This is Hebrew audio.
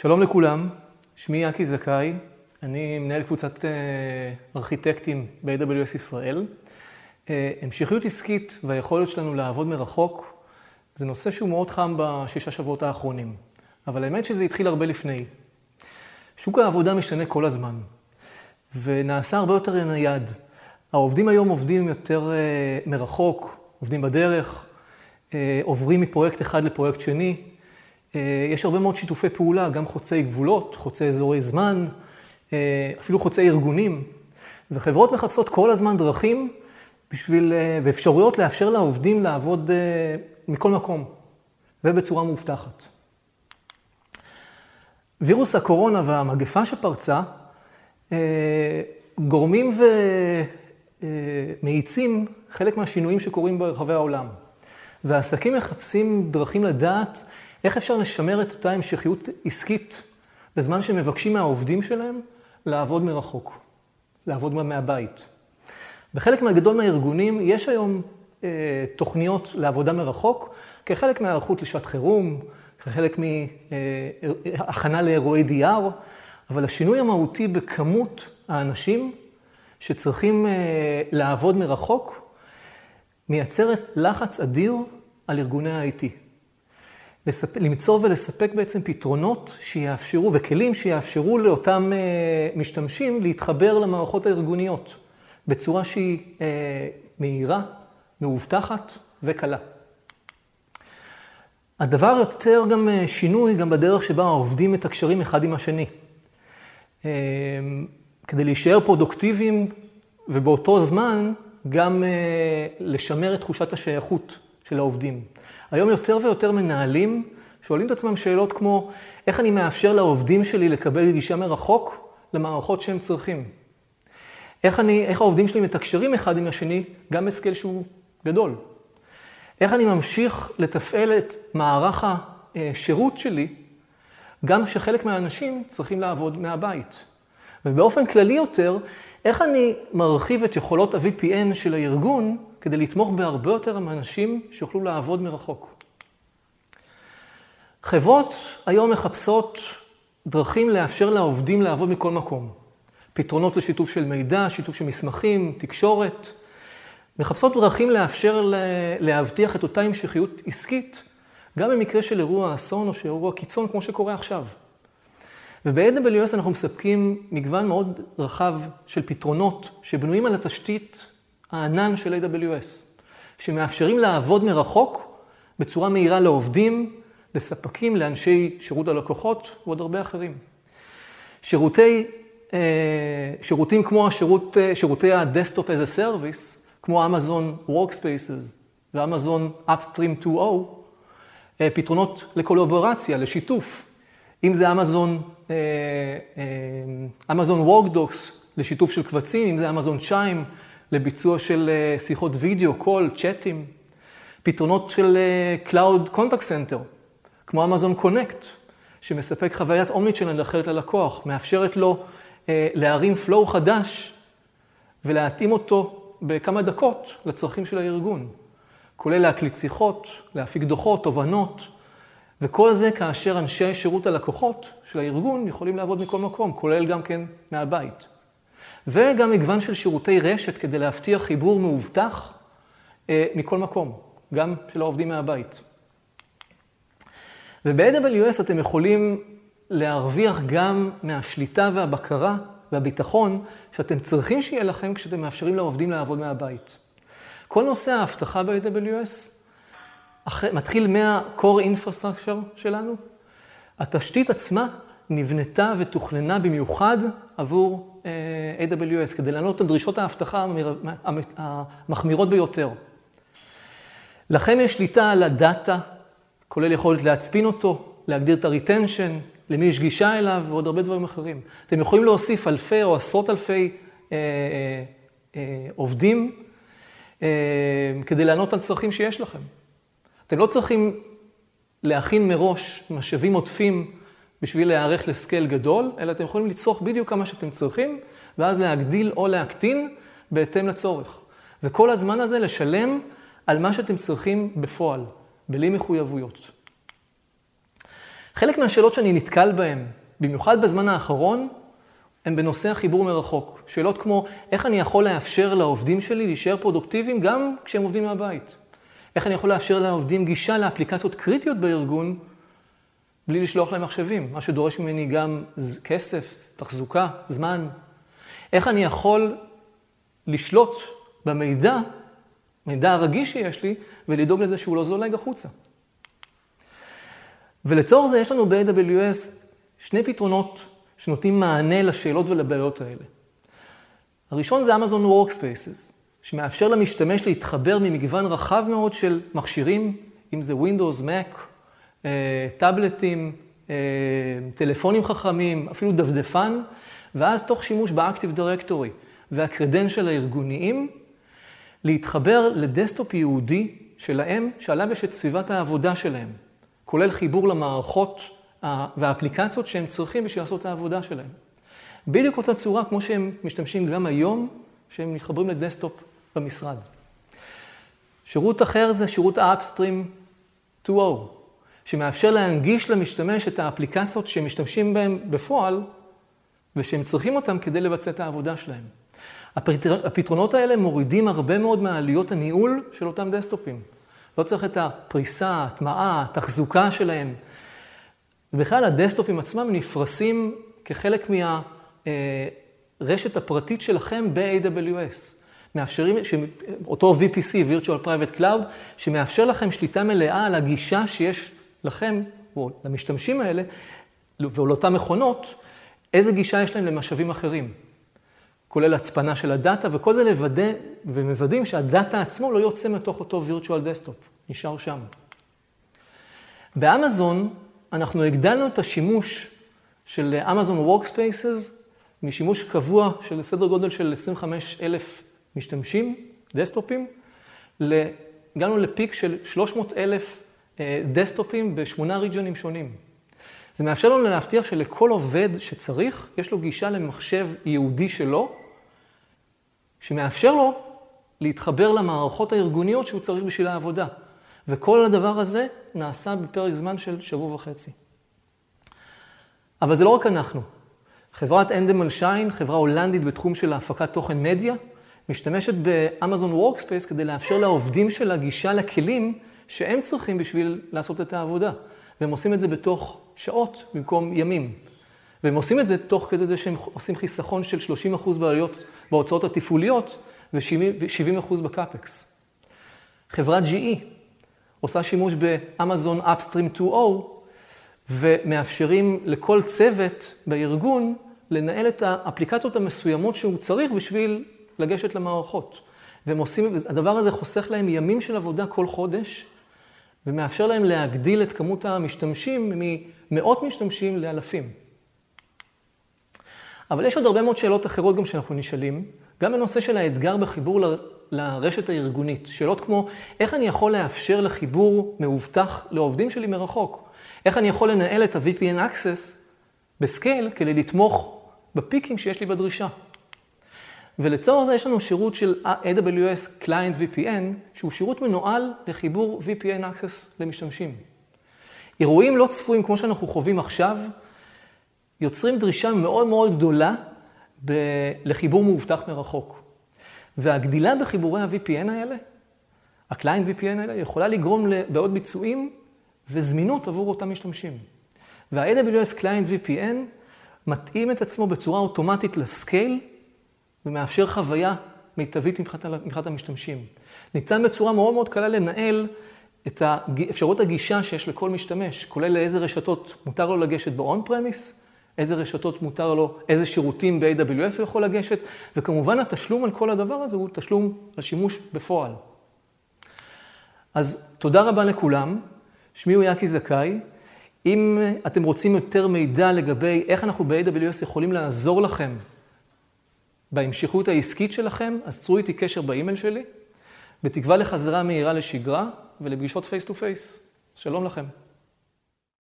שלום לכולם, שמי יאקי זכאי, אני מנהל קבוצת אה, ארכיטקטים ב-AWS ישראל. אה, המשכיות עסקית והיכולת שלנו לעבוד מרחוק זה נושא שהוא מאוד חם בשישה שבועות האחרונים, אבל האמת שזה התחיל הרבה לפני. שוק העבודה משתנה כל הזמן, ונעשה הרבה יותר נייד. העובדים היום עובדים יותר אה, מרחוק, עובדים בדרך, עוברים מפרויקט אחד לפרויקט שני. אה, יש הרבה מאוד שיתופי פעולה, גם חוצי גבולות, חוצי אזורי זמן, אה, אפילו חוצי ארגונים. וחברות מחפשות כל הזמן דרכים בשביל, אה, ואפשרויות לאפשר לעובדים לעבוד מכל מקום, ובצורה מאובטחת. וירוס הקורונה והמגפה שפרצה, גורמים ומאיצים חלק מהשינויים שקורים ברחבי העולם. והעסקים מחפשים דרכים לדעת איך אפשר לשמר את אותה המשכיות עסקית בזמן שמבקשים מהעובדים שלהם לעבוד מרחוק, לעבוד מהבית. בחלק מהגדול מהארגונים יש היום אה, תוכניות לעבודה מרחוק כחלק מהיערכות לשעת חירום, כחלק מהכנה אה, לאירועי DR, אבל השינוי המהותי בכמות האנשים שצריכים אה, לעבוד מרחוק מייצרת לחץ אדיר על ארגוני ה-IT. לספ... למצוא ולספק בעצם פתרונות שיאפשרו, וכלים שיאפשרו לאותם אה, משתמשים להתחבר למערכות הארגוניות בצורה שהיא אה, מהירה, מאובטחת וקלה. הדבר יוצר גם אה, שינוי גם בדרך שבה העובדים מתקשרים אחד עם השני. אה, כדי להישאר פרודוקטיביים ובאותו זמן גם אה, לשמר את תחושת השייכות של העובדים. היום יותר ויותר מנהלים שואלים את עצמם שאלות כמו, איך אני מאפשר לעובדים שלי לקבל גישה מרחוק למערכות שהם צריכים? איך, אני, איך העובדים שלי מתקשרים אחד עם השני, גם בסקייל שהוא גדול? איך אני ממשיך לתפעל את מערך השירות שלי, גם שחלק מהאנשים צריכים לעבוד מהבית? ובאופן כללי יותר, איך אני מרחיב את יכולות ה-VPN של הארגון כדי לתמוך בהרבה יותר אנשים שיוכלו לעבוד מרחוק. חברות היום מחפשות דרכים לאפשר לעובדים לעבוד מכל מקום. פתרונות לשיתוף של מידע, שיתוף של מסמכים, תקשורת. מחפשות דרכים לאפשר להבטיח את אותה המשכיות עסקית, גם במקרה של אירוע אסון או של אירוע קיצון כמו שקורה עכשיו. וב-AWS אנחנו מספקים מגוון מאוד רחב של פתרונות שבנויים על התשתית הענן של AWS, שמאפשרים לעבוד מרחוק בצורה מהירה לעובדים, לספקים, לאנשי שירות הלקוחות ועוד הרבה אחרים. שירותי, אה, שירותים כמו השירות, אה, שירותי ה-Desktop as a Service, כמו Amazon Workspaces ו-Amazon Upstream 2.0, אה, פתרונות לקולברציה, לשיתוף, אם זה אמזון, אמזון וורקדוקס לשיתוף של קבצים, אם זה אמזון צ'יים לביצוע של אה, שיחות וידאו, קול, צ'אטים, פתרונות של אה, Cloud Contact Center, כמו אמזון קונקט, שמספק חוויית אומנית שלנו אחרת ללקוח, מאפשרת לו אה, להרים flow חדש ולהתאים אותו בכמה דקות לצרכים של הארגון, כולל להקליט שיחות, להפיק דוחות, תובנות, וכל זה כאשר אנשי שירות הלקוחות של הארגון יכולים לעבוד מכל מקום, כולל גם כן מהבית. וגם מגוון של שירותי רשת כדי להבטיח חיבור מאובטח אה, מכל מקום, גם של העובדים מהבית. וב-AWS אתם יכולים להרוויח גם מהשליטה והבקרה והביטחון שאתם צריכים שיהיה לכם כשאתם מאפשרים לעובדים לעבוד מהבית. כל נושא האבטחה ב-AWS מתחיל מה-core infrastructure שלנו. התשתית עצמה נבנתה ותוכננה במיוחד עבור AWS, כדי לענות על דרישות האבטחה המחמירות ביותר. לכם יש שליטה על הדאטה, כולל יכולת להצפין אותו, להגדיר את ה-retension, למי יש גישה אליו ועוד הרבה דברים אחרים. אתם יכולים להוסיף אלפי או עשרות אלפי אה, אה, אה, עובדים אה, כדי לענות על צרכים שיש לכם. אתם לא צריכים להכין מראש משאבים עודפים בשביל להיערך לסקייל גדול, אלא אתם יכולים לצרוך בדיוק כמה שאתם צריכים, ואז להגדיל או להקטין בהתאם לצורך. וכל הזמן הזה לשלם על מה שאתם צריכים בפועל, בלי מחויבויות. חלק מהשאלות שאני נתקל בהן, במיוחד בזמן האחרון, הן בנושא החיבור מרחוק. שאלות כמו, איך אני יכול לאפשר לעובדים שלי להישאר פרודוקטיביים גם כשהם עובדים מהבית? איך אני יכול לאפשר לעובדים גישה לאפליקציות קריטיות בארגון בלי לשלוח להם מחשבים, מה שדורש ממני גם כסף, תחזוקה, זמן. איך אני יכול לשלוט במידע, מידע הרגיש שיש לי, ולדאוג לזה שהוא לא זולג החוצה. ולצורך זה יש לנו ב-AWS שני פתרונות שנותנים מענה לשאלות ולבעיות האלה. הראשון זה Amazon Workspaces, שמאפשר למשתמש להתחבר ממגוון רחב מאוד של מכשירים, אם זה Windows, Mac, טאבלטים, אה, טלפונים חכמים, אפילו דפדפן, ואז תוך שימוש ב-Active Directory וה credentials הארגוניים, להתחבר ל desktop ייעודי שלהם, שעליו יש את סביבת העבודה שלהם, כולל חיבור למערכות והאפליקציות שהם צריכים בשביל לעשות את העבודה שלהם. בדיוק אותה צורה כמו שהם משתמשים גם היום, שהם מתחברים ל desktop במשרד. שירות אחר זה שירות ה AppStream 2.0, שמאפשר להנגיש למשתמש את האפליקציות שהם משתמשים בהן בפועל, ושהם צריכים אותן כדי לבצע את העבודה שלהם. הפתרונות האלה מורידים הרבה מאוד מעלויות הניהול של אותם דסטופים. לא צריך את הפריסה, ההטמעה, התחזוקה שלהם. ובכלל, הדסטופים עצמם נפרסים כחלק מהרשת הפרטית שלכם ב-AWS. מאפשרים, אותו VPC, virtual private cloud, שמאפשר לכם שליטה מלאה על הגישה שיש לכם, או למשתמשים האלה, ולאותן מכונות, איזה גישה יש להם למשאבים אחרים. כולל הצפנה של הדאטה, וכל זה לוודא, ומוודאים שהדאטה עצמו לא יוצא מתוך אותו virtual desktop, נשאר שם. באמזון אנחנו הגדלנו את השימוש של אמזון Workspaces משימוש קבוע של סדר גודל של 25 אלף משתמשים, דסטופים, הגענו לפיק של 300 אלף דסטופים בשמונה ריג'נים שונים. זה מאפשר לנו להבטיח שלכל עובד שצריך, יש לו גישה למחשב ייעודי שלו, שמאפשר לו להתחבר למערכות הארגוניות שהוא צריך בשביל העבודה. וכל הדבר הזה נעשה בפרק זמן של שבוע וחצי. אבל זה לא רק אנחנו. חברת אנדמל שיין, חברה הולנדית בתחום של הפקת תוכן מדיה, משתמשת ב Amazon WorkSpaces כדי לאפשר לעובדים שלה גישה לכלים שהם צריכים בשביל לעשות את העבודה. והם עושים את זה בתוך שעות במקום ימים. והם עושים את זה תוך כדי זה שהם עושים חיסכון של 30% בעלויות, בהוצאות התפעוליות ו-70% ב CapEx. חברת GE עושה שימוש ב Amazon AppStream 2.0 ומאפשרים לכל צוות בארגון לנהל את האפליקציות המסוימות שהוא צריך בשביל לגשת למערכות. והם עושים, הדבר הזה חוסך להם ימים של עבודה כל חודש, ומאפשר להם להגדיל את כמות המשתמשים ממאות משתמשים לאלפים. אבל יש עוד הרבה מאוד שאלות אחרות גם שאנחנו נשאלים, גם בנושא של האתגר בחיבור ל, לרשת הארגונית. שאלות כמו, איך אני יכול לאפשר לחיבור מאובטח לעובדים שלי מרחוק? איך אני יכול לנהל את ה-VPN Access בסקייל כדי לתמוך בפיקים שיש לי בדרישה? ולצורך זה יש לנו שירות של AWS Client VPN, שהוא שירות מנוהל לחיבור VPN Access למשתמשים. אירועים לא צפויים כמו שאנחנו חווים עכשיו, יוצרים דרישה מאוד מאוד גדולה ב- לחיבור מאובטח מרחוק. והגדילה בחיבורי ה-VPN האלה, ה-Client VPN האלה, יכולה לגרום לבעיות ביצועים וזמינות עבור אותם משתמשים. וה-AWS Client VPN מתאים את עצמו בצורה אוטומטית לסקייל ומאפשר חוויה מיטבית מבחינת המשתמשים. ניתן בצורה מאוד מאוד קלה לנהל את אפשרות הגישה שיש לכל משתמש, כולל לאיזה רשתות מותר לו לגשת ב-on premise, איזה רשתות מותר לו, איזה שירותים ב-AWS הוא יכול לגשת, וכמובן התשלום על כל הדבר הזה הוא תשלום על שימוש בפועל. אז תודה רבה לכולם, שמי הוא יקי זכאי. אם אתם רוצים יותר מידע לגבי איך אנחנו ב-AWS יכולים לעזור לכם בהמשכיות העסקית שלכם, אז צרו איתי קשר באימייל שלי, בתקווה לחזרה מהירה לשגרה ולפגישות face to face. שלום לכם.